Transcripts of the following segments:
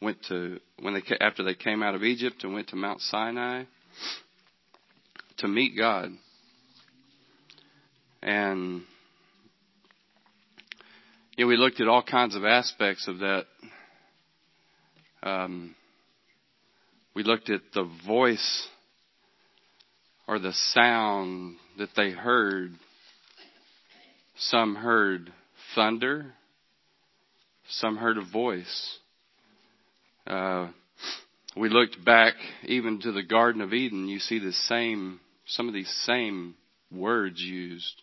went to when they after they came out of Egypt and went to Mount Sinai to meet God. And you know, we looked at all kinds of aspects of that. Um, we looked at the voice or the sound that they heard. Some heard thunder. Some heard a voice. Uh, we looked back even to the Garden of Eden. You see the same, some of these same words used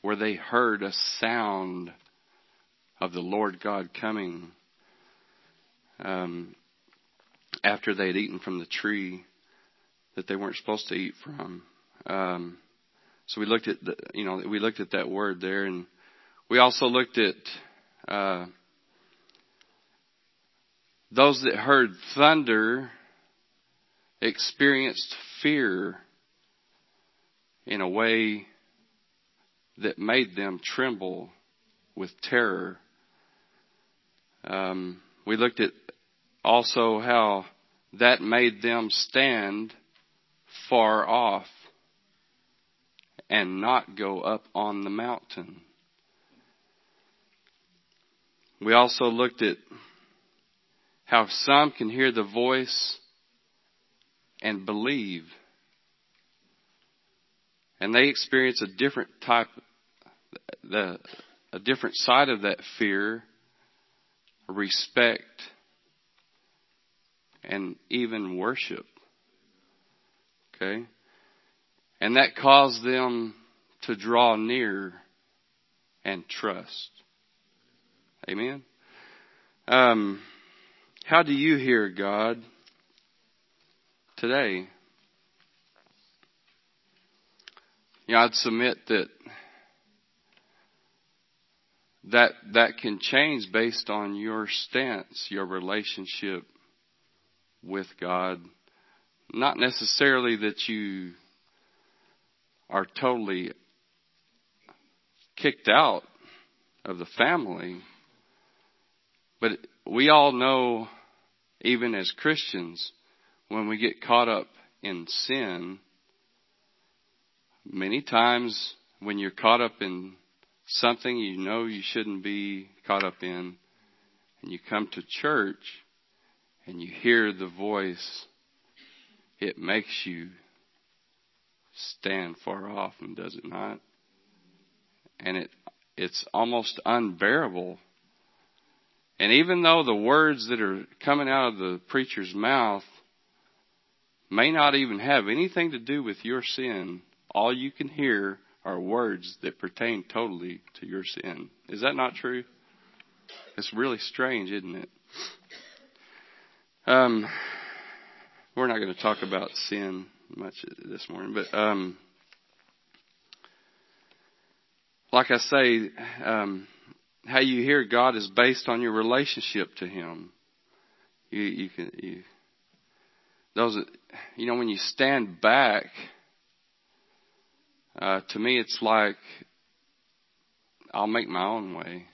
where they heard a sound of the Lord God coming um, after they had eaten from the tree that they weren't supposed to eat from. Um, so we looked at the, you know we looked at that word there, and we also looked at uh, those that heard thunder experienced fear in a way that made them tremble with terror. Um, we looked at also how that made them stand far off and not go up on the mountain. We also looked at how some can hear the voice and believe. And they experience a different type, the, a different side of that fear, respect, and even worship. Okay? And that caused them to draw near and trust. Amen? Um, how do you hear God today? You know, I'd submit that that that can change based on your stance, your relationship with God. Not necessarily that you are totally kicked out of the family, but we all know, even as Christians, when we get caught up in sin, many times when you're caught up in something you know you shouldn't be caught up in, and you come to church and you hear the voice, it makes you stand far off, and does it not? And it it's almost unbearable and even though the words that are coming out of the preacher's mouth may not even have anything to do with your sin, all you can hear are words that pertain totally to your sin. Is that not true? It's really strange, isn't it? Um, we're not going to talk about sin much this morning, but um, like I say, um, how you hear God is based on your relationship to Him. You, you can, you, those, you know, when you stand back, uh, to me, it's like I'll make my own way.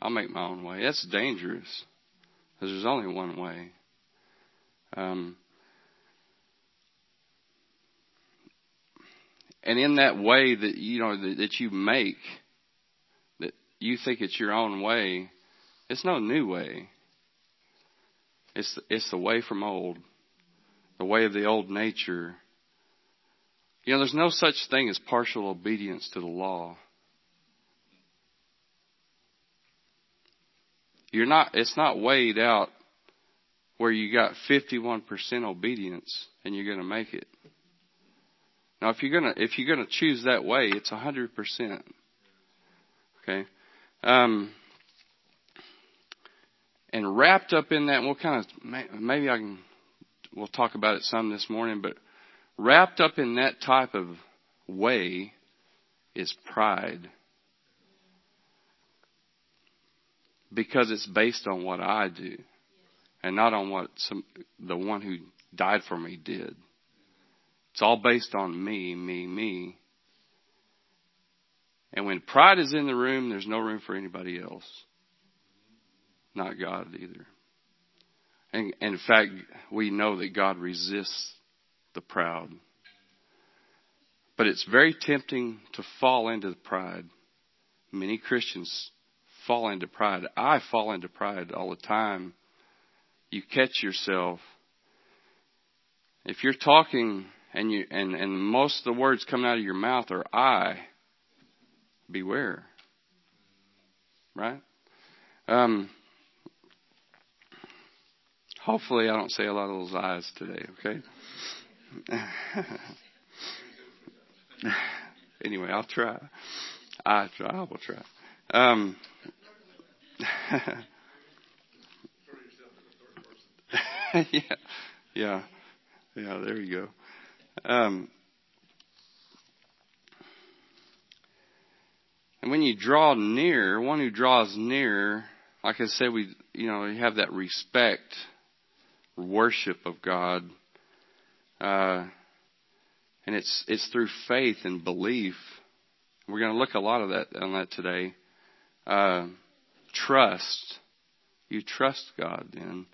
I'll make my own way. That's dangerous because there's only one way. Um, and in that way that you know that, that you make, you think it's your own way, it's no new way. It's it's the way from old, the way of the old nature. You know, there's no such thing as partial obedience to the law. You're not. It's not weighed out where you got 51% obedience and you're going to make it. Now, if you're going to if you're going to choose that way, it's 100%. Okay. Um, and wrapped up in that, we'll kind of, maybe I can, we'll talk about it some this morning, but wrapped up in that type of way is pride. Because it's based on what I do and not on what some, the one who died for me did. It's all based on me, me, me. And when pride is in the room, there's no room for anybody else. not God either. And, in fact, we know that God resists the proud. But it's very tempting to fall into pride. Many Christians fall into pride. I fall into pride all the time. You catch yourself. If you're talking and you and, and most of the words coming out of your mouth are I, beware. Right? Um, hopefully I don't say a lot of those eyes today, okay? anyway, I'll try. I try. I will try. Um, yeah, yeah, yeah. There you go. Um, and when you draw near, one who draws near, like I said, we you know you have that respect, worship of God. Uh, and it's it's through faith and belief. We're going to look a lot of that on that today. Uh, trust. You trust God then.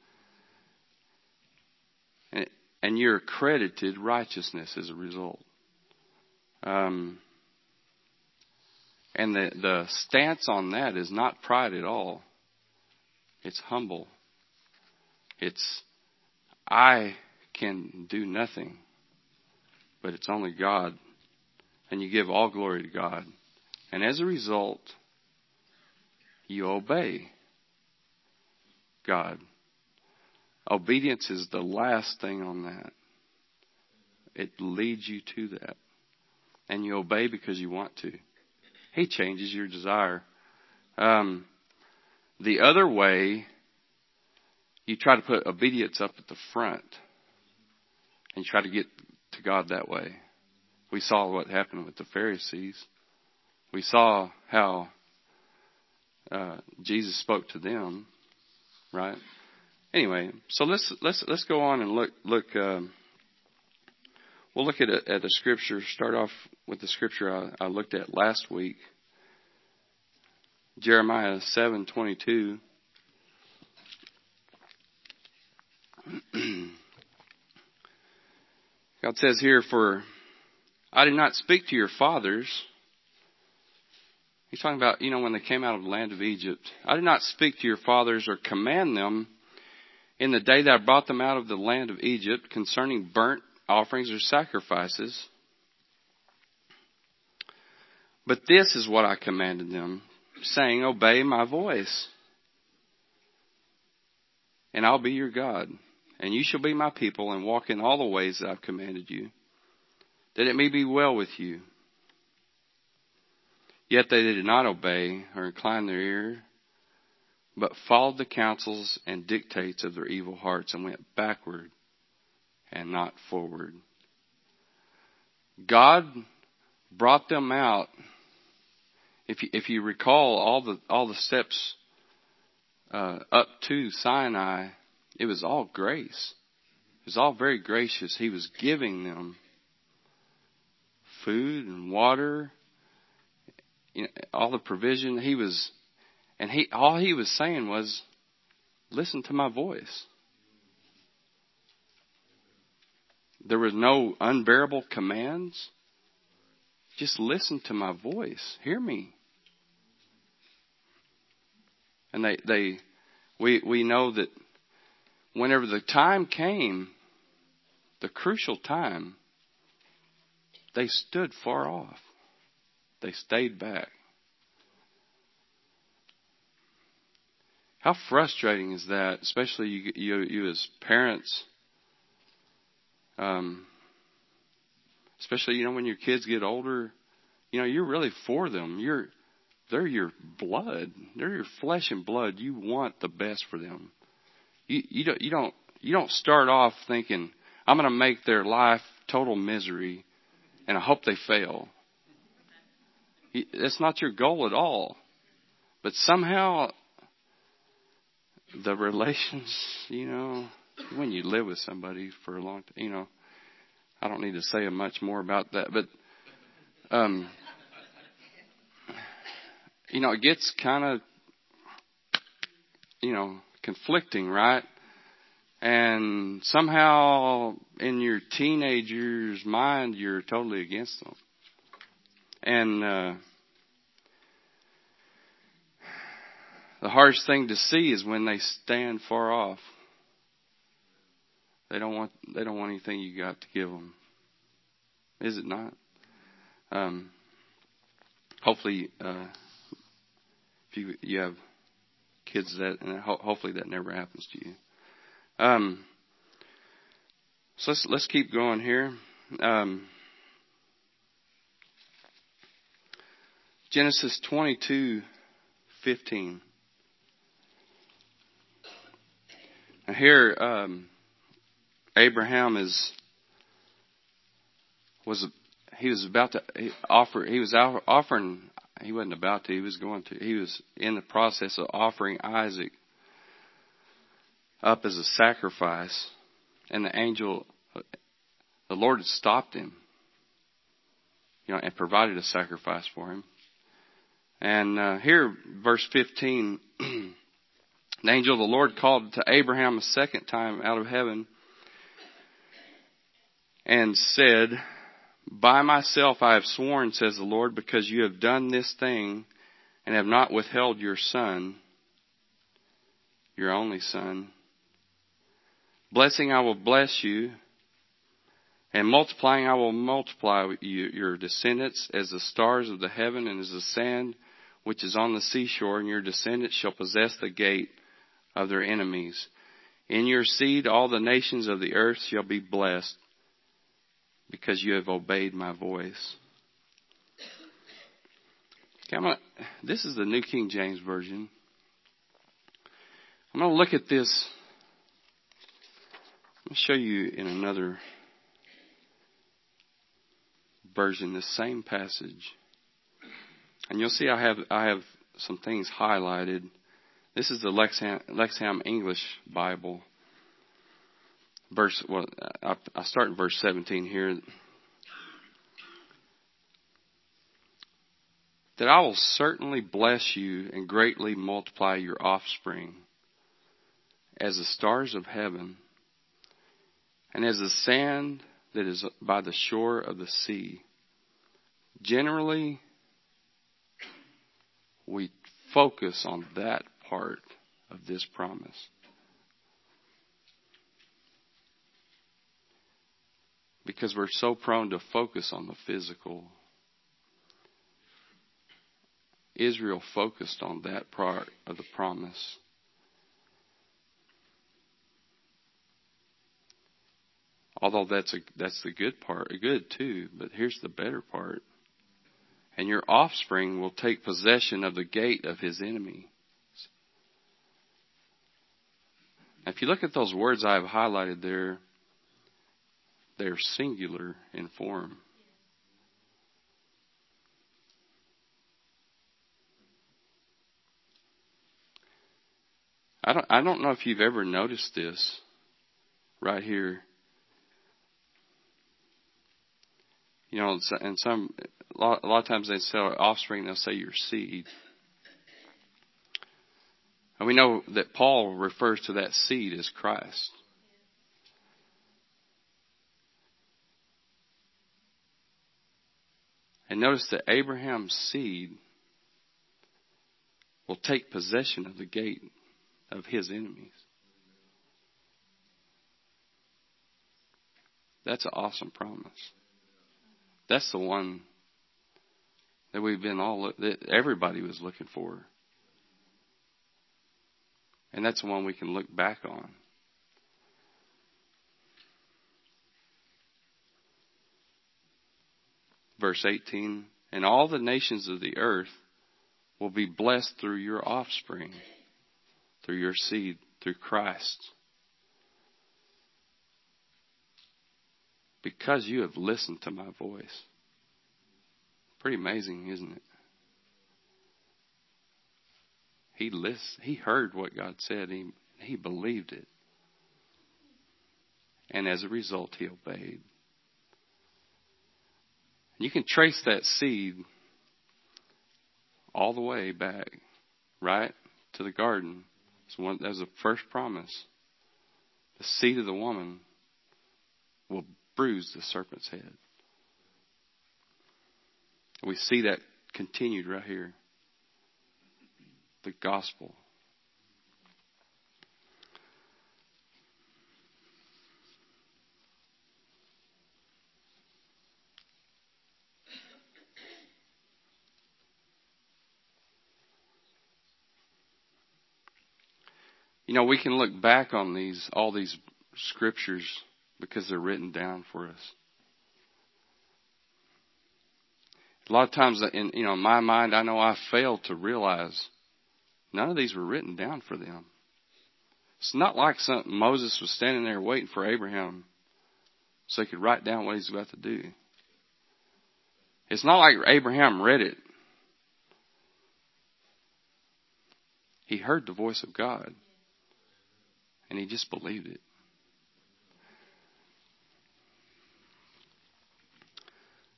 And, and you're accredited righteousness as a result. Um, and the, the stance on that is not pride at all. It's humble. It's, I can do nothing but it's only God. And you give all glory to God. And as a result, you obey God. Obedience is the last thing on that. It leads you to that. And you obey because you want to. He changes your desire. Um, the other way, you try to put obedience up at the front. And you try to get to God that way. We saw what happened with the Pharisees. We saw how uh, Jesus spoke to them, right? Anyway, so let's let's let's go on and look look. Um, we'll look at at a scripture. Start off with the scripture I, I looked at last week. Jeremiah seven twenty two. God says here, For I did not speak to your fathers. He's talking about, you know, when they came out of the land of Egypt. I did not speak to your fathers or command them in the day that I brought them out of the land of Egypt concerning burnt offerings or sacrifices. But this is what I commanded them, saying, Obey my voice, and I'll be your God and you shall be my people and walk in all the ways that I've commanded you, that it may be well with you. Yet they did not obey or incline their ear, but followed the counsels and dictates of their evil hearts and went backward and not forward. God brought them out. If you, if you recall all the all the steps uh, up to Sinai, it was all grace. It was all very gracious. He was giving them food and water, you know, all the provision. He was, and he all he was saying was, "Listen to my voice." There was no unbearable commands. Just listen to my voice. Hear me. And they, they, we, we know that whenever the time came, the crucial time, they stood far off. They stayed back. How frustrating is that, especially you, you, you as parents? Um, especially you know when your kids get older, you know you're really for them. You're they're your blood. They're your flesh and blood. You want the best for them. You, you don't you don't you don't start off thinking I'm going to make their life total misery, and I hope they fail. That's not your goal at all. But somehow the relations, you know, when you live with somebody for a long time, you know, I don't need to say much more about that, but um, you know, it gets kind of you know, conflicting, right? And somehow in your teenager's mind, you're totally against them. And, uh, the hardest thing to see is when they stand far off. They don't want, they don't want anything you got to give them. Is it not? Um, hopefully, uh, if you, you have kids that, and hopefully that never happens to you. Um, so let's let's keep going here. Um, Genesis twenty two fifteen. Now here, um, Abraham is was he was about to offer. He was offering. He wasn't about to. He was going to. He was in the process of offering Isaac up as a sacrifice, and the angel, the Lord had stopped him, you know, and provided a sacrifice for him. And uh, here, verse 15, the angel of the Lord called to Abraham a second time out of heaven and said, By myself I have sworn, says the Lord, because you have done this thing and have not withheld your son, your only son. Blessing I will bless you, and multiplying I will multiply you, your descendants as the stars of the heaven and as the sand which is on the seashore, and your descendants shall possess the gate of their enemies. In your seed all the nations of the earth shall be blessed, because you have obeyed my voice. Okay, gonna, this is the New King James Version. I'm going to look at this I'll show you in another version the same passage. And you'll see I have I have some things highlighted. This is the Lexham, Lexham English Bible. Verse well I, I start in verse 17 here. That I will certainly bless you and greatly multiply your offspring as the stars of heaven and as the sand that is by the shore of the sea. Generally, we focus on that part of this promise. Because we're so prone to focus on the physical. Israel focused on that part of the promise. Although that's a that's the good part, a good too, but here's the better part. And your offspring will take possession of the gate of his enemy. If you look at those words I have highlighted there, they're singular in form. I don't I don't know if you've ever noticed this right here you know, and some a lot, a lot of times they say offspring, they'll say your seed. And we know that Paul refers to that seed as Christ. And notice that Abraham's seed will take possession of the gate of his enemies. That's an awesome promise. That's the one that we've been all that everybody was looking for. And that's the one we can look back on. Verse 18 And all the nations of the earth will be blessed through your offspring, through your seed, through Christ. because you have listened to my voice. Pretty amazing, isn't it? He listened, he heard what God said, he he believed it. And as a result, he obeyed. You can trace that seed all the way back, right, to the garden. So one, that was the first promise. The seed of the woman will bruise the serpent's head. We see that continued right here. The gospel. You know, we can look back on these, all these scriptures because they're written down for us. A lot of times, uh, in you know, in my mind, I know I failed to realize none of these were written down for them. It's not like some, Moses was standing there waiting for Abraham so he could write down what he's about to do. It's not like Abraham read it. He heard the voice of God and he just believed it.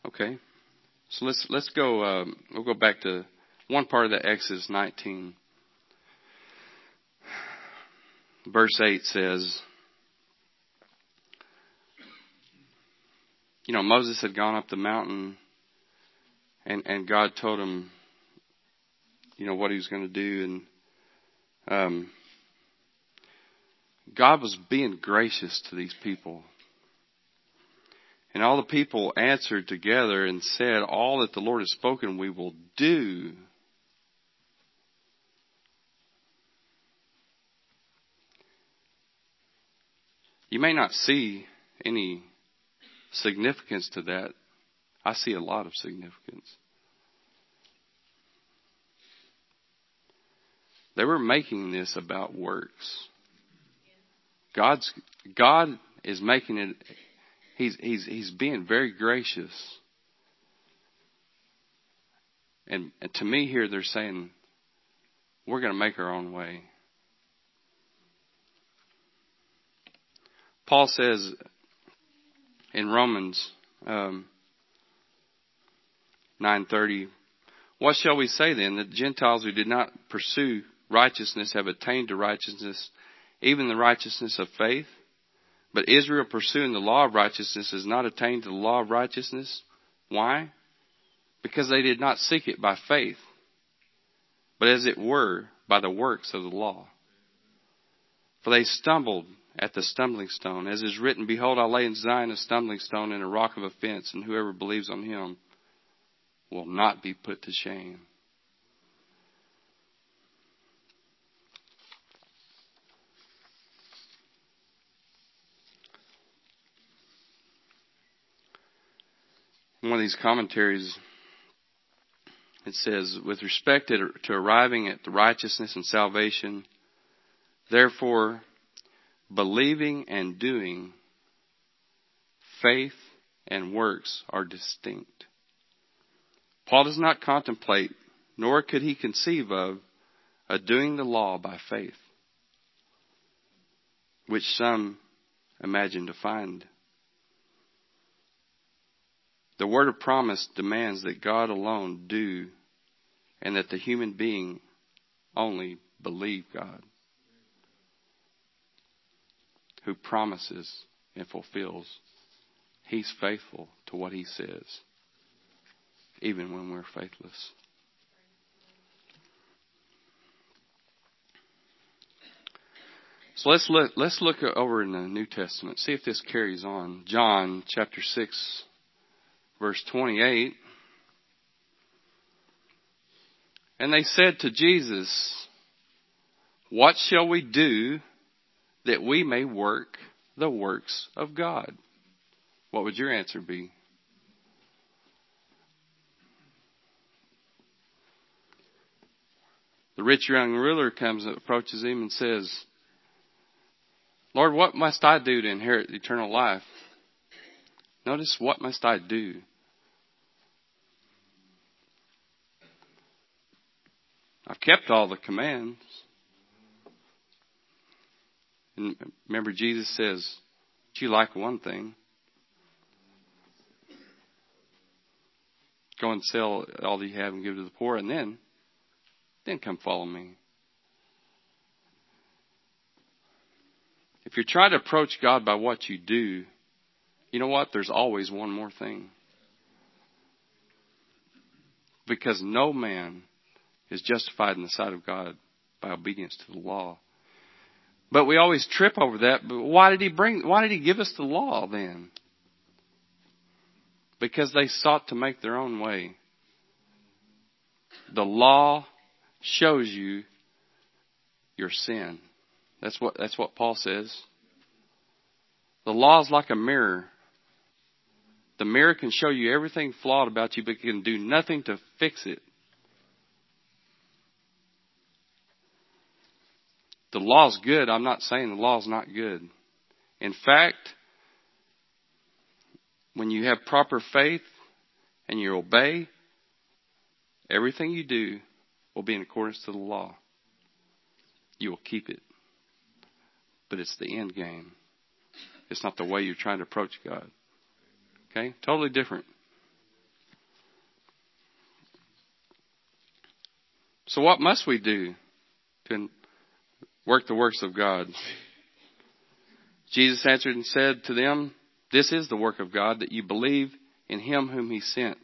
Okay, so let's let's go. Um, we'll go back to one part of the Exodus 19. Verse 8 says, you know, Moses had gone up the mountain and, and God told him, you know, what he was going to do. And, um, God was being gracious to these people. And all the people answered together and said, All that the Lord has spoken, we will do. You may not see any significance to that. I see a lot of significance. They were making this about works. God's God is making it he's he's he's being very gracious. And, and to me here they're saying we're going to make our own way. Paul says in Romans um, 9:30, "What shall we say then? That Gentiles who did not pursue righteousness have attained to righteousness, even the righteousness of faith. But Israel pursuing the law of righteousness has not attained to the law of righteousness. Why? Because they did not seek it by faith, but as it were by the works of the law. For they stumbled at the stumbling stone, as is written, Behold, I lay in Zion a stumbling stone and a rock of offense, and whoever believes on him will not be put to shame. One of these commentaries, it says, with respect to arriving at the righteousness and salvation, therefore, believing and doing, faith and works are distinct. Paul does not contemplate, nor could he conceive of, a doing the law by faith, which some imagine to find the word of promise demands that God alone do and that the human being only believe God who promises and fulfills. He's faithful to what he says, even when we're faithless. So let's look, let's look over in the New Testament, see if this carries on. John chapter 6, verse 28. And they said to Jesus, What shall we do that we may work the works of God? What would your answer be? The rich young ruler comes and approaches him and says, Lord, what must I do to inherit eternal life? Notice, what must I do? I've kept all the commands. And remember, Jesus says, Do you like one thing? Go and sell all that you have and give to the poor, and then, then come follow me. if you're trying to approach God by what you do, you know what? There's always one more thing. Because no man is justified in the sight of God by obedience to the law. But we always trip over that. But why did he bring, why did he give us the law then? Because they sought to make their own way. The law shows you your sin. That's what, that's what Paul says. The law is like a mirror. The mirror can show you everything flawed about you, but it can do nothing to fix it. The law's good. I'm not saying the law's not good. In fact, when you have proper faith and you obey, everything you do will be in accordance to the law. You will keep it. But it's the end game. It's not the way you're trying to approach God. Okay? Totally different. So what must we do to work the works of God. Jesus answered and said to them, This is the work of God, that you believe in him whom he sent.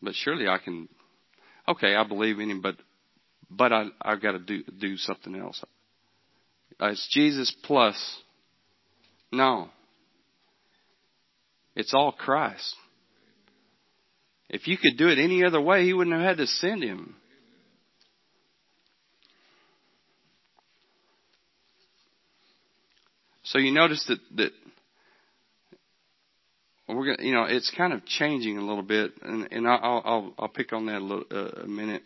But surely I can, okay, I believe in him, but, but I, I've got to do, do something else. Uh, it's Jesus plus. No. It's all Christ. If you could do it any other way, he wouldn't have had to send him. So you notice that that we're gonna, you know, it's kind of changing a little bit, and and I'll I'll I'll pick on that a little uh, a minute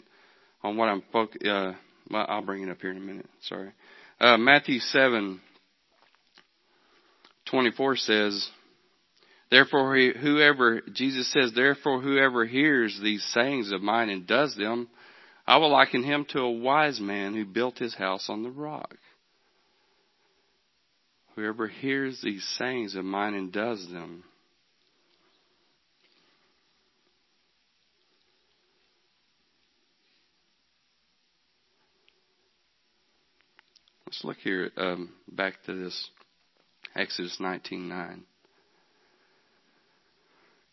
on what I'm focused. Uh, I'll bring it up here in a minute. Sorry, uh, Matthew seven twenty four says. Therefore, whoever, Jesus says, therefore whoever hears these sayings of mine and does them, I will liken him to a wise man who built his house on the rock. Whoever hears these sayings of mine and does them, Let's look here um, back to this Exodus 19:9.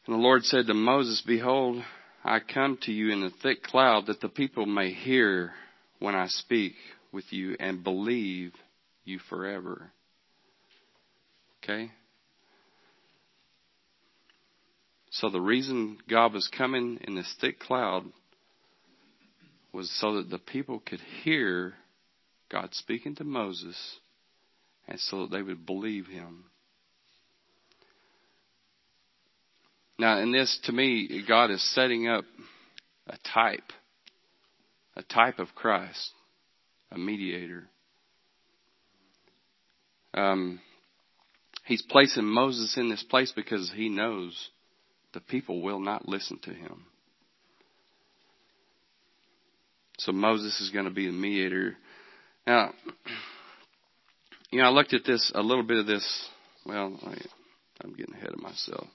And the Lord said to Moses, Behold, I come to you in a thick cloud that the people may hear when I speak with you and believe you forever. Okay? So the reason God was coming in this thick cloud was so that the people could hear God speaking to Moses and so that they would believe him. Now, in this, to me, God is setting up a type, a type of Christ, a mediator. Um, he's placing Moses in this place because he knows the people will not listen to him. So Moses is going to be the mediator. Now, you know, I looked at this, a little bit of this. Well, I, I'm getting ahead of myself.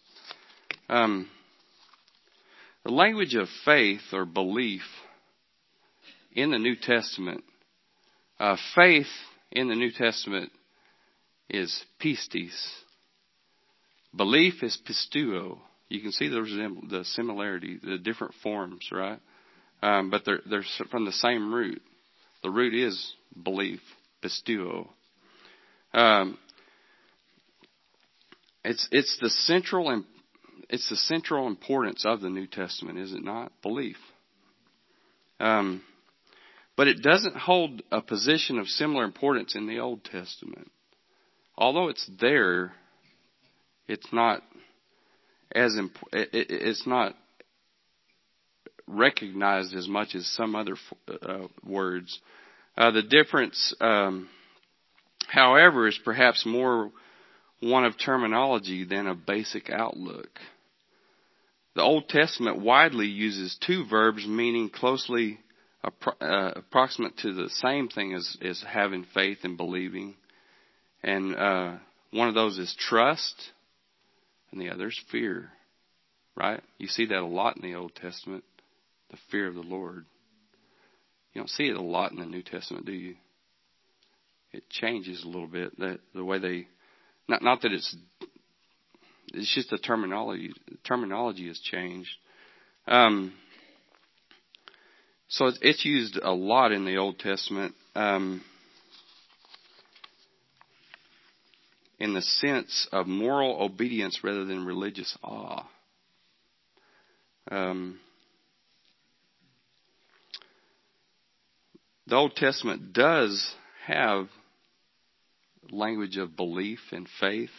Um, the language of faith or belief in the New Testament, uh, faith in the New Testament is pistis. Belief is pisteuo. You can see there's the similarity, the different forms, right? Um, but they're, they're from the same root. The root is belief, pisteuo. Um, it's it's the central it's the central importance of the New Testament, is it not? Belief. Um, but it doesn't hold a position of similar importance in the Old Testament. Although it's there, it's not as imp- it's not recognized as much as some other uh, words. Uh, the difference, um, however, is perhaps more one of terminology than a basic outlook. The Old Testament widely uses two verbs meaning closely uh, approximate to the same thing as, as having faith and believing. And uh, one of those is trust, and the other is fear. Right? You see that a lot in the Old Testament the fear of the Lord. You don't see it a lot in the New Testament, do you? It changes a little bit that the way they not not that it's it's just the terminology terminology has changed. Um, so it's, used a lot in the Old Testament um, in the sense of moral obedience rather than religious awe. Um, the Old Testament does have language of belief and faith,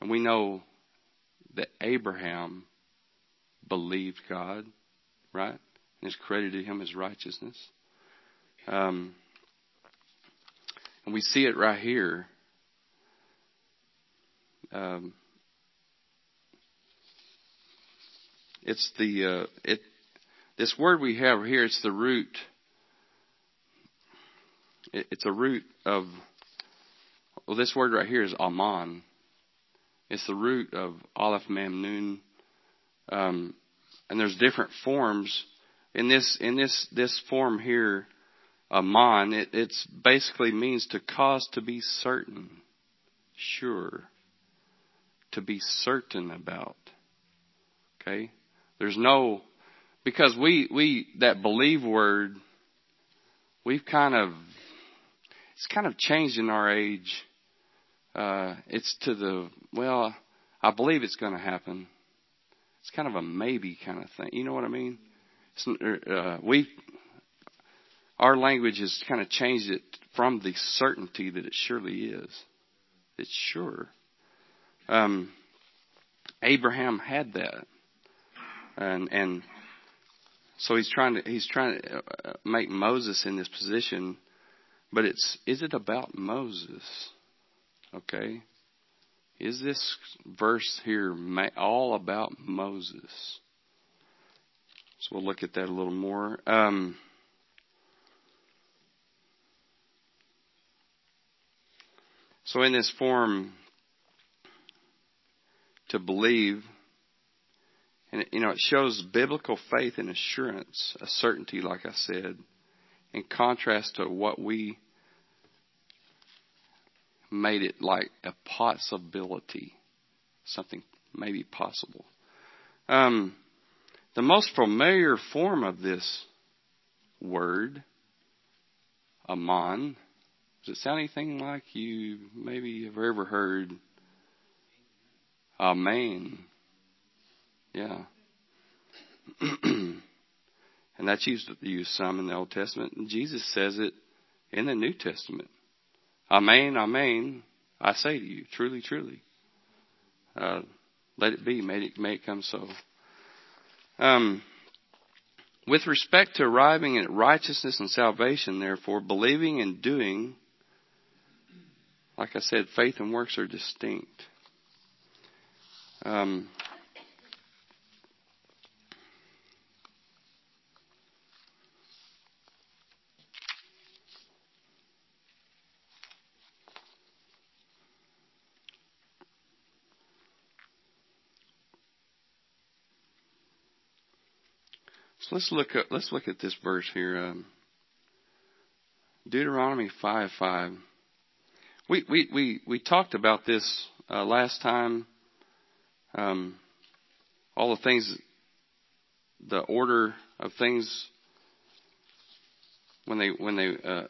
and we know that Abraham believed God, right? And is credited him as righteousness. Um, and we see it right here. Um, it's the uh, it this word we have here. It's the root. It, it's a root of. Well, this word right here is aman. It's the root of aleph mem nun. Um, and there's different forms in this in this this form here, aman. It it's basically means to cause to be certain, sure, to be certain about. Okay, there's no because we we that believe word we've kind of it's kind of changed in our age. Uh, it's to the well, I believe it's going to happen. It's kind of a maybe kind of thing. You know what I mean? It's, uh, we our language has kind of changed it from the certainty that it surely is. It's sure. Um, Abraham had that, and and so he's trying to he's trying to uh, make Moses in this position, but it's is it about Moses? Okay, is this verse here all about Moses? So we'll look at that a little more. Um, so in this form, to believe, and you know, it shows biblical faith and assurance, a certainty, like I said, in contrast to what we made it like a possibility, something maybe possible. Um, the most familiar form of this word, aman, does it sound anything like you maybe have ever heard? Amen. Yeah. and that's used, used some in the Old Testament. And Jesus says it in the New Testament. Amen, amen, I say to you, truly, truly. Uh, let it be, may it, may it come so. Um, with respect to arriving at righteousness and salvation, therefore, believing and doing, like I said, faith and works are distinct. Um, So let's look at let's look at this verse here. Um, Deuteronomy five five. We we we we talked about this uh, last time. Um, all the things, the order of things when they when they uh,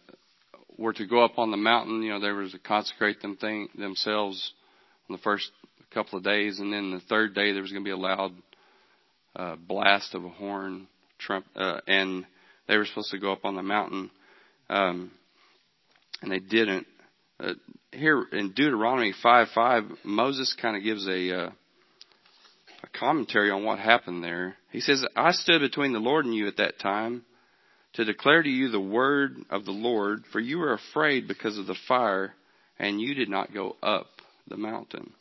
were to go up on the mountain. You know, there was to consecrate them thing, themselves on the first couple of days, and then the third day there was going to be a loud uh, blast of a horn Trump, uh, and they were supposed to go up on the mountain, um, and they didn't. Uh, here in Deuteronomy 5:5, Moses kind of gives a uh, a commentary on what happened there. He says, "I stood between the Lord and you at that time." To declare to you the word of the Lord, for you were afraid because of the fire, and you did not go up the mountain.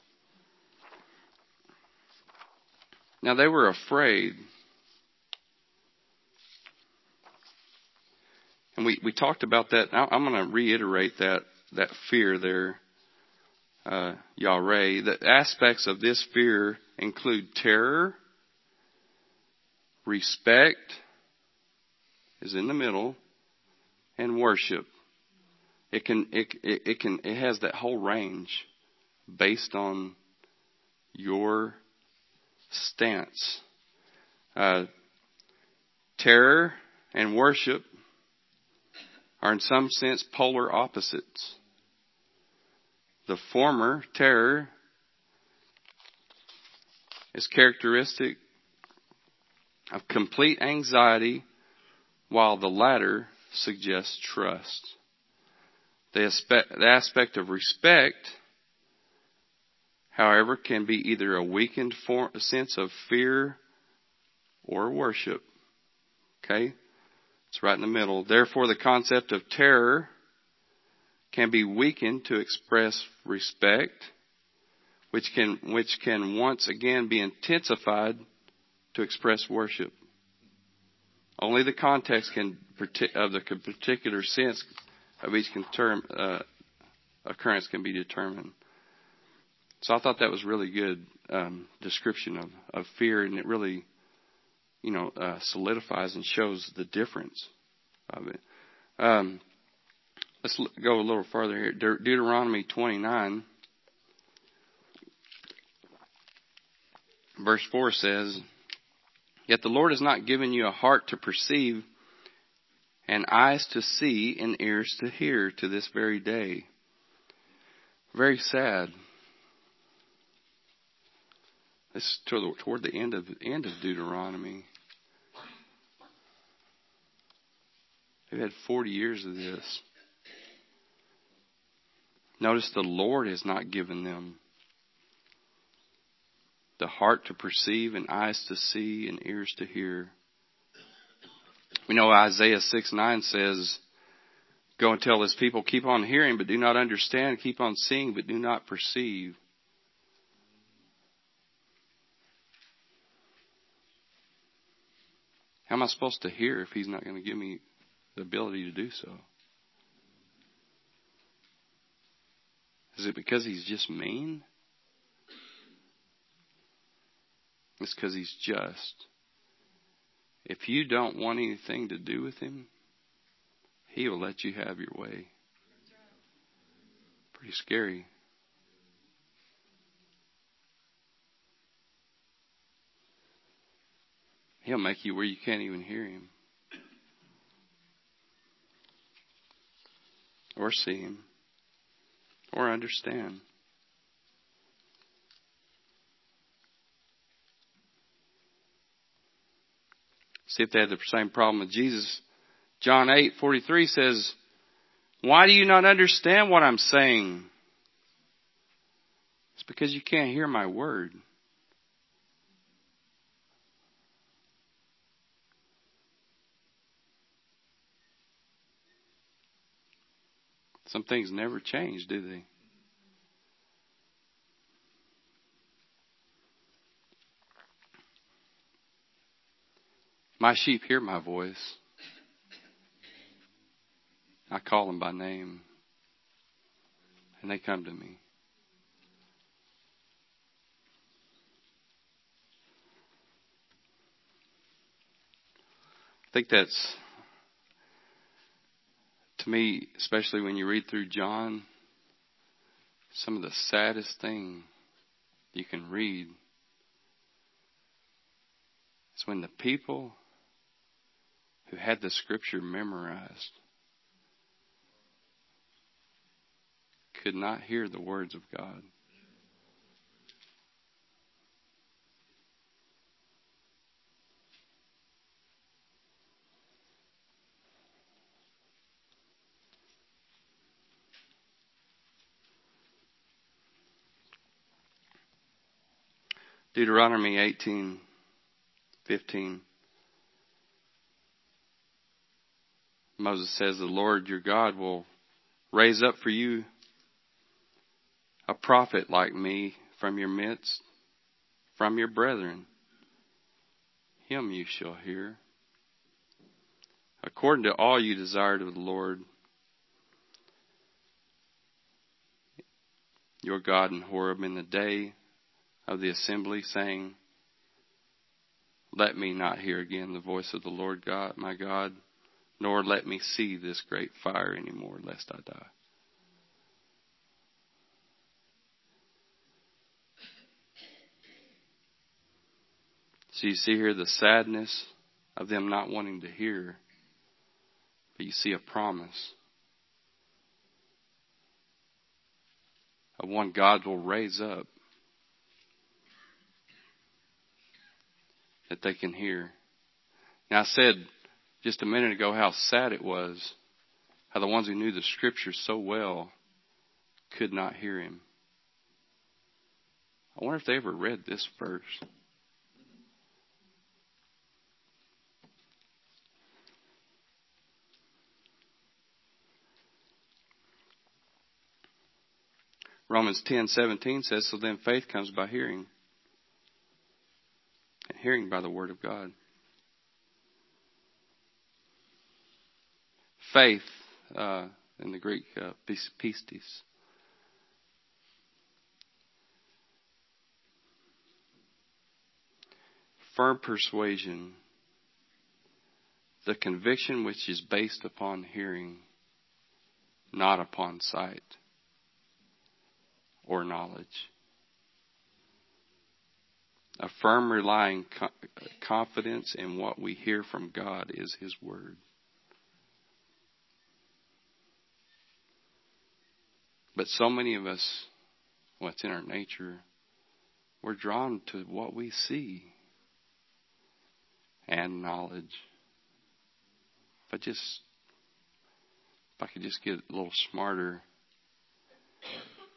Now they were afraid And we, we talked about that. I'm going to reiterate that, that fear there, uh, Yahweh. The aspects of this fear include terror, respect is in the middle, and worship. It can it, it, it can it has that whole range based on your stance. Uh, terror and worship are in some sense polar opposites. The former, terror, is characteristic of complete anxiety, while the latter suggests trust. The aspect, the aspect of respect, however, can be either a weakened form, sense of fear or worship. Okay? It's right in the middle. Therefore, the concept of terror can be weakened to express respect, which can, which can once again be intensified to express worship. Only the context can, of the particular sense of each term, uh, occurrence can be determined. So I thought that was really good um, description of, of fear, and it really, you know, uh, solidifies and shows the difference of it. Um, let's go a little further here. De- Deuteronomy 29, verse 4 says, Yet the Lord has not given you a heart to perceive, and eyes to see, and ears to hear to this very day. Very sad. This toward, toward the end of end of Deuteronomy. They've had 40 years of this. Notice the Lord has not given them the heart to perceive and eyes to see and ears to hear. We know Isaiah 6 9 says, Go and tell this people, keep on hearing, but do not understand, keep on seeing, but do not perceive. How am I supposed to hear if he's not going to give me the ability to do so? Is it because he's just mean? It's because he's just. If you don't want anything to do with him, he will let you have your way. Pretty scary. He'll make you where you can't even hear him or see or understand. See if they had the same problem with Jesus. John 8:43 says, "Why do you not understand what I'm saying?" It's because you can't hear my word. Some things never change, do they? My sheep hear my voice. I call them by name, and they come to me. I think that's, to me, especially when you read through John, some of the saddest thing you can read is when the people who had the scripture memorized could not hear the words of God. Deuteronomy 18:15 Moses says, The Lord your God will raise up for you a prophet like me from your midst, from your brethren. Him you shall hear. According to all you desired of the Lord your God in Horeb in the day of the assembly, saying, Let me not hear again the voice of the Lord God, my God nor let me see this great fire anymore, lest I die. So you see here the sadness of them not wanting to hear, but you see a promise of one God will raise up that they can hear. Now, I said just a minute ago how sad it was, how the ones who knew the scriptures so well could not hear him. I wonder if they ever read this verse. Romans 10:17 says so then faith comes by hearing hearing by the word of God. Faith uh, in the Greek uh, pistis. Firm persuasion, the conviction which is based upon hearing, not upon sight or knowledge. A firm relying confidence in what we hear from God is His Word. But so many of us, what's in our nature, we're drawn to what we see and knowledge. If I just, if I could just get a little smarter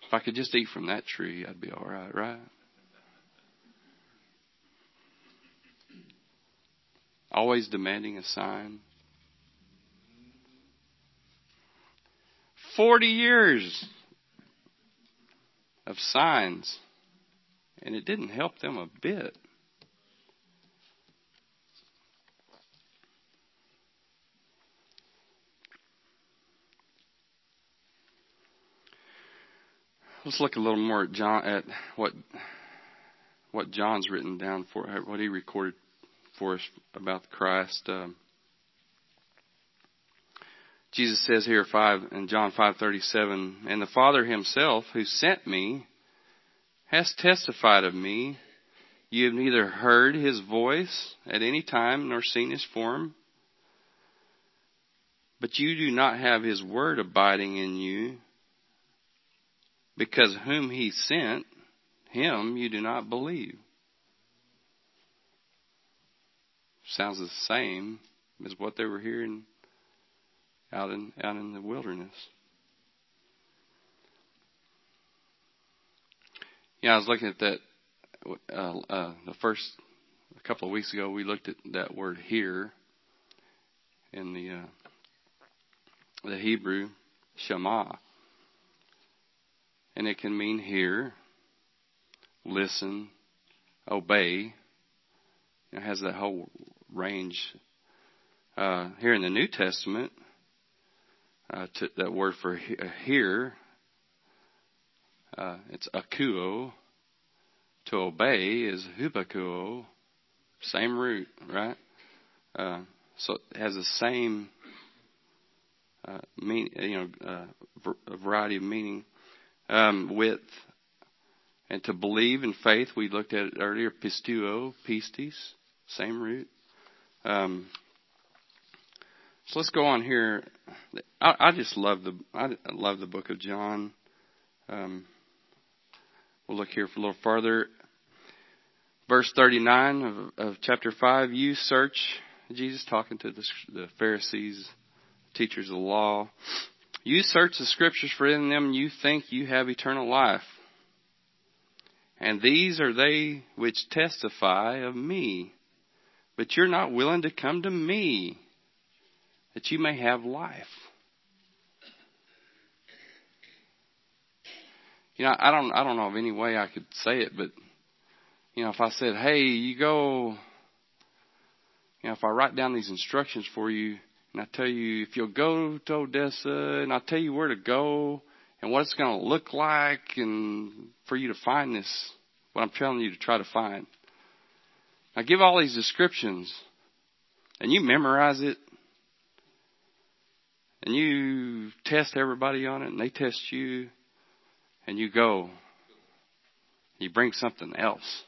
if I could just eat from that tree, I'd be all right, right? Always demanding a sign. 40 years of signs, and it didn't help them a bit. Let's look a little more at John at what what John's written down for what he recorded for us about Christ. Um, Jesus says here five in John five thirty seven, and the Father Himself who sent me has testified of me. You have neither heard His voice at any time nor seen His form, but you do not have His word abiding in you because whom he sent, him you do not believe. Sounds the same as what they were hearing out in out in the wilderness. Yeah, I was looking at that uh, uh, the first a couple of weeks ago. We looked at that word here in the uh, the Hebrew Shema, and it can mean hear, listen, obey. It has that whole range. Uh, here in the New Testament, uh, that word for uh, hear, uh, it's akuo. To obey is hupakuo. Same root, right? Uh, so it has the same uh, mean, you know, uh, a variety of meaning um, with and to believe in faith. We looked at it earlier. Pisteuo, pistis, same root. Um, so let's go on here. I, I just love the I love the book of John. Um, we'll look here for a little farther. Verse 39 of, of chapter 5, you search, Jesus talking to the, the Pharisees, teachers of the law, you search the scriptures for in them you think you have eternal life. And these are they which testify of me. But you're not willing to come to me that you may have life. You know, I don't I don't know of any way I could say it, but you know, if I said, "Hey, you go," you know, if I write down these instructions for you, and I tell you if you'll go to Odessa and I'll tell you where to go and what it's going to look like and for you to find this, what I'm telling you to try to find. I give all these descriptions and you memorize it and you test everybody on it and they test you and you go, you bring something else.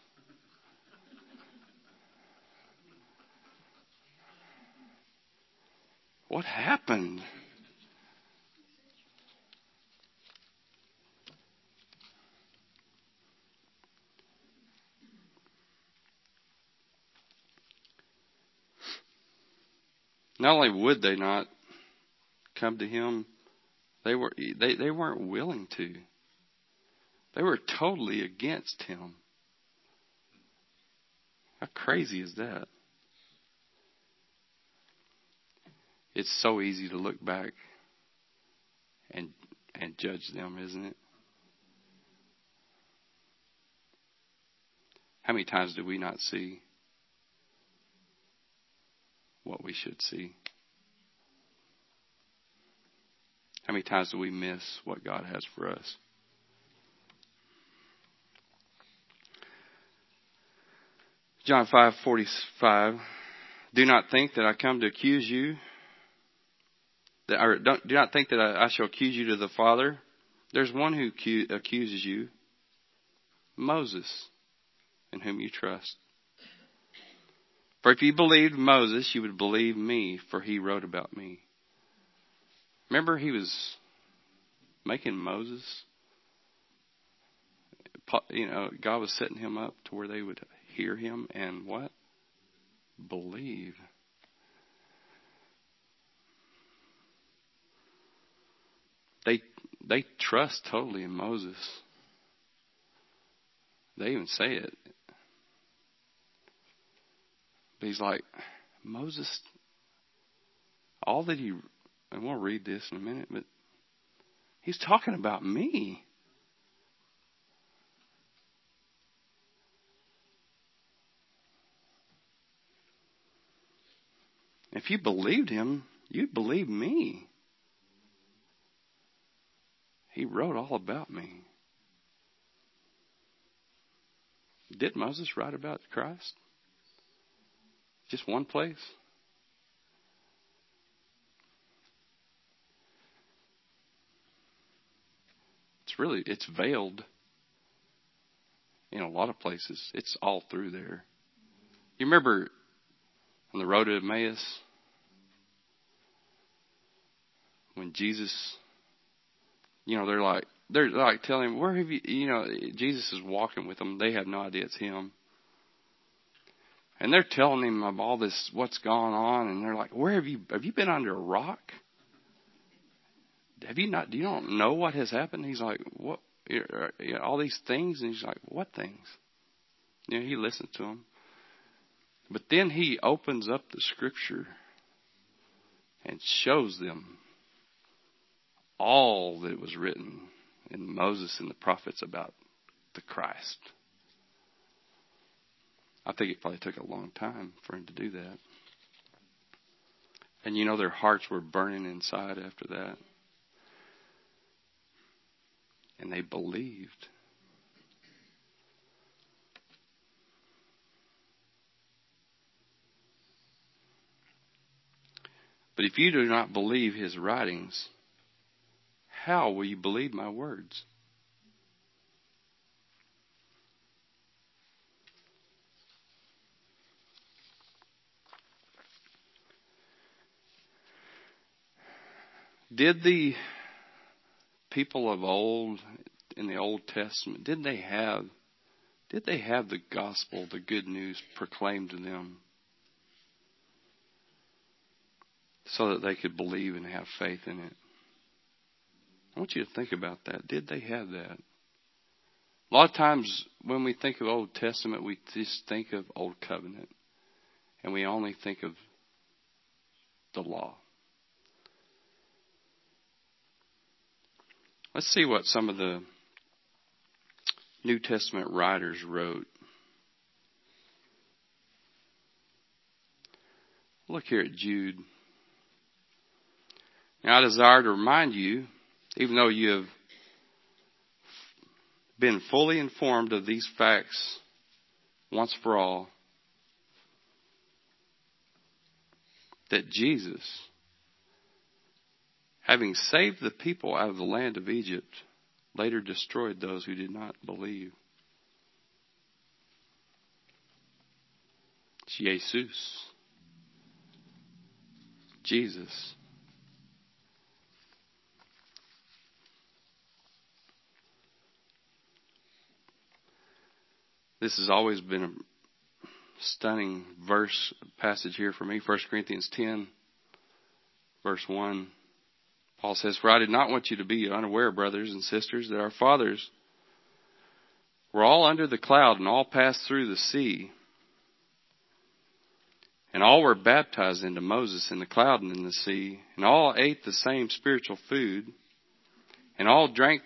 What happened? Not only would they not come to him, they were they, they weren't willing to. They were totally against him. How crazy is that? It's so easy to look back and and judge them, isn't it? How many times do we not see what we should see? How many times do we miss what God has for us? John 5:45 Do not think that I come to accuse you that or don't, do not think that I, I shall accuse you to the Father there's one who accuses you Moses in whom you trust for if you believed Moses, you would believe me, for he wrote about me. Remember, he was making Moses. You know, God was setting him up to where they would hear him and what? Believe. They they trust totally in Moses. They even say it but he's like, Moses, all that he, and we'll read this in a minute, but he's talking about me. If you believed him, you'd believe me. He wrote all about me. Did Moses write about Christ? Just one place? It's really it's veiled in a lot of places. It's all through there. You remember on the road to Emmaus when Jesus you know, they're like they're like telling him, Where have you you know, Jesus is walking with them. They have no idea it's him. And they're telling him of all this, what's gone on, and they're like, "Where have you have you been under a rock? Have you not? Do you don't know what has happened?" He's like, "What? All these things," and he's like, "What things?" You know, he listens to them, but then he opens up the scripture and shows them all that was written in Moses and the prophets about the Christ. I think it probably took a long time for him to do that. And you know, their hearts were burning inside after that. And they believed. But if you do not believe his writings, how will you believe my words? Did the people of old in the Old Testament did they have did they have the gospel, the good news proclaimed to them so that they could believe and have faith in it? I want you to think about that. Did they have that? A lot of times when we think of Old Testament, we just think of Old Covenant. And we only think of the law. Let's see what some of the New Testament writers wrote. Look here at Jude. Now, I desire to remind you, even though you have been fully informed of these facts once for all, that Jesus having saved the people out of the land of Egypt, later destroyed those who did not believe. Jesus. Jesus. This has always been a stunning verse passage here for me. 1 Corinthians 10, verse 1. Paul says, For I did not want you to be unaware, brothers and sisters, that our fathers were all under the cloud and all passed through the sea. And all were baptized into Moses in the cloud and in the sea, and all ate the same spiritual food, and all drank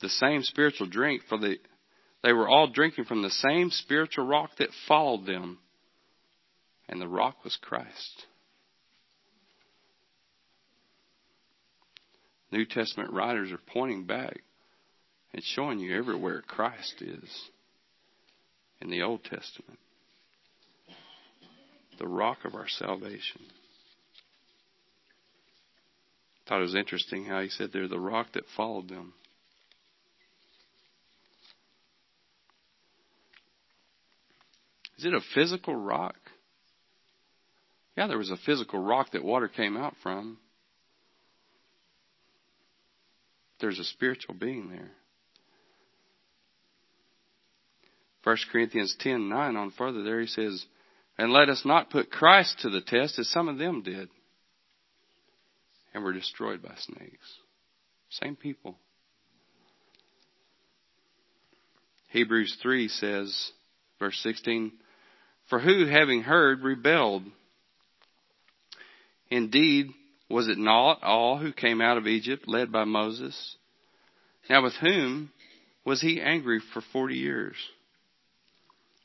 the same spiritual drink, for the, they were all drinking from the same spiritual rock that followed them, and the rock was Christ. New Testament writers are pointing back and showing you everywhere Christ is in the Old Testament. The rock of our salvation. Thought it was interesting how he said they're the rock that followed them. Is it a physical rock? Yeah, there was a physical rock that water came out from. There's a spiritual being there. 1 Corinthians 10 9 on further there, he says, And let us not put Christ to the test as some of them did and were destroyed by snakes. Same people. Hebrews 3 says, verse 16, For who, having heard, rebelled? Indeed, was it not all who came out of Egypt led by Moses? Now with whom was he angry for forty years?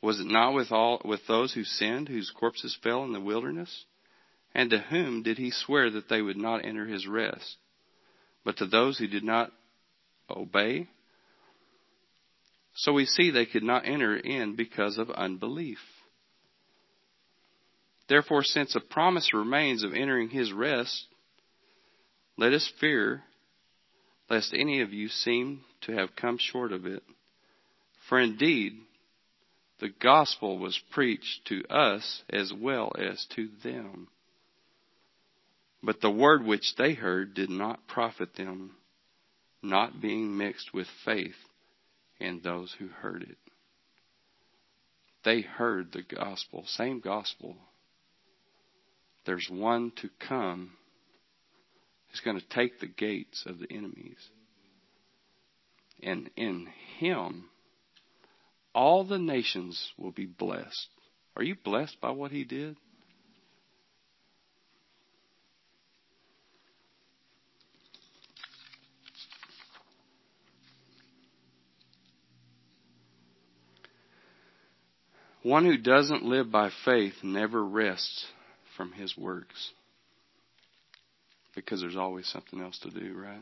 Was it not with all with those who sinned, whose corpses fell in the wilderness? And to whom did he swear that they would not enter his rest? But to those who did not obey? So we see they could not enter in because of unbelief. Therefore, since a promise remains of entering his rest, let us fear lest any of you seem to have come short of it. For indeed, the gospel was preached to us as well as to them. But the word which they heard did not profit them, not being mixed with faith in those who heard it. They heard the gospel, same gospel. There's one to come He's going to take the gates of the enemies. And in him, all the nations will be blessed. Are you blessed by what he did? One who doesn't live by faith never rests from his works because there's always something else to do, right?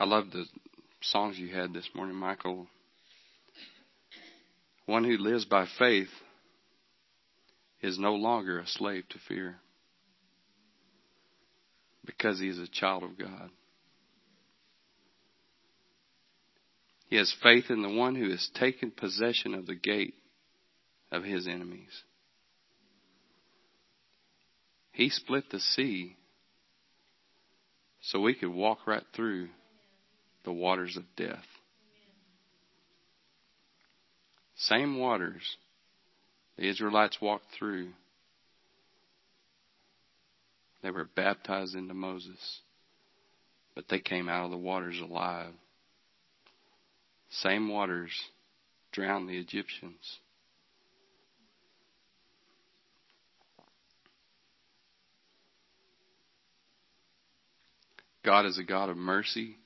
I love the songs you had this morning, Michael. One who lives by faith is no longer a slave to fear because he is a child of God. He has faith in the one who has taken possession of the gate of his enemies. He split the sea so we could walk right through the waters of death. Same waters the Israelites walked through. They were baptized into Moses, but they came out of the waters alive. Same waters drowned the Egyptians. God is a God of mercy.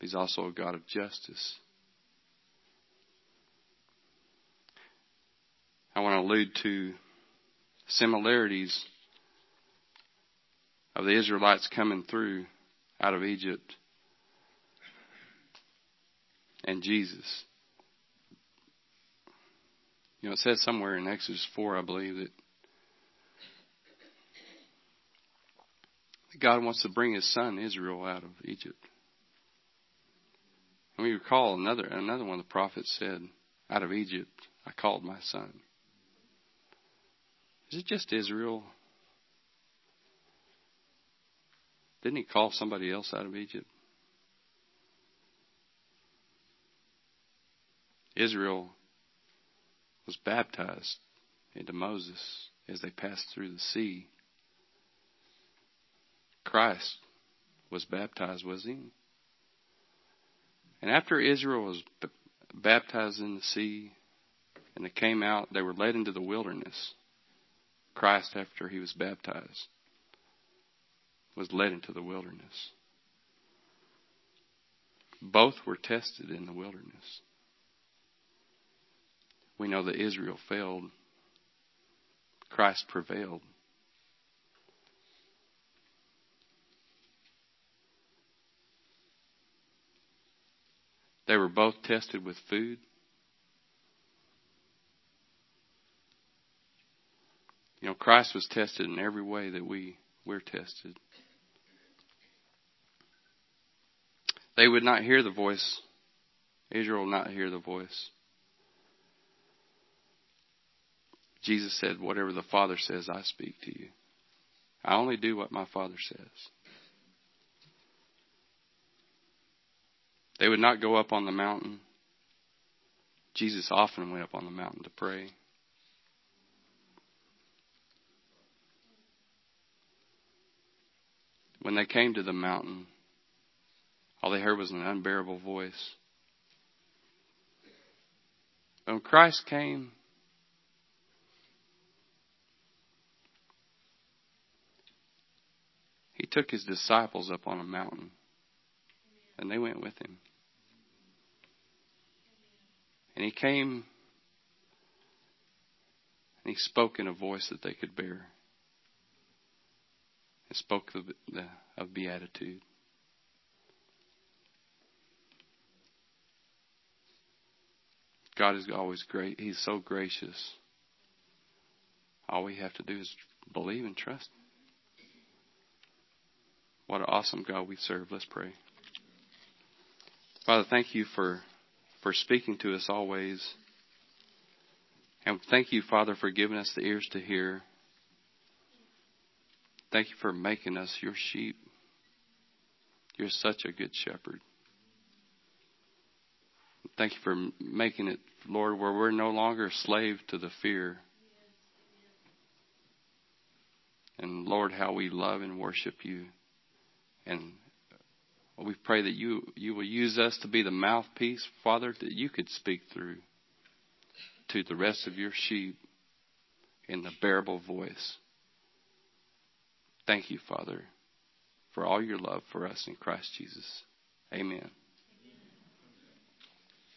He's also a God of justice. I want to allude to similarities of the Israelites coming through out of Egypt and Jesus. You know, it says somewhere in Exodus 4, I believe, that God wants to bring his son Israel out of Egypt. And we recall another another one of the prophets said, Out of Egypt I called my son. Is it just Israel? Didn't he call somebody else out of Egypt? Israel was baptized into Moses as they passed through the sea. Christ was baptized, was he? And after Israel was b- baptized in the sea and they came out, they were led into the wilderness. Christ, after he was baptized, was led into the wilderness. Both were tested in the wilderness. We know that Israel failed, Christ prevailed. They were both tested with food. You know, Christ was tested in every way that we, we're tested. They would not hear the voice. Israel will not hear the voice. Jesus said, Whatever the Father says, I speak to you. I only do what my Father says. They would not go up on the mountain. Jesus often went up on the mountain to pray. When they came to the mountain, all they heard was an unbearable voice. When Christ came, took his disciples up on a mountain, and they went with him. And he came and he spoke in a voice that they could bear. And spoke of, the, of beatitude. God is always great. He's so gracious. All we have to do is believe and trust. What an awesome God we serve. Let's pray. Father, thank you for for speaking to us always. And thank you, Father, for giving us the ears to hear. Thank you for making us your sheep. You're such a good shepherd. Thank you for making it, Lord, where we're no longer slave to the fear. And Lord, how we love and worship you and we pray that you, you will use us to be the mouthpiece, Father, that you could speak through to the rest of your sheep in the bearable voice. Thank you, Father, for all your love for us in Christ Jesus. Amen.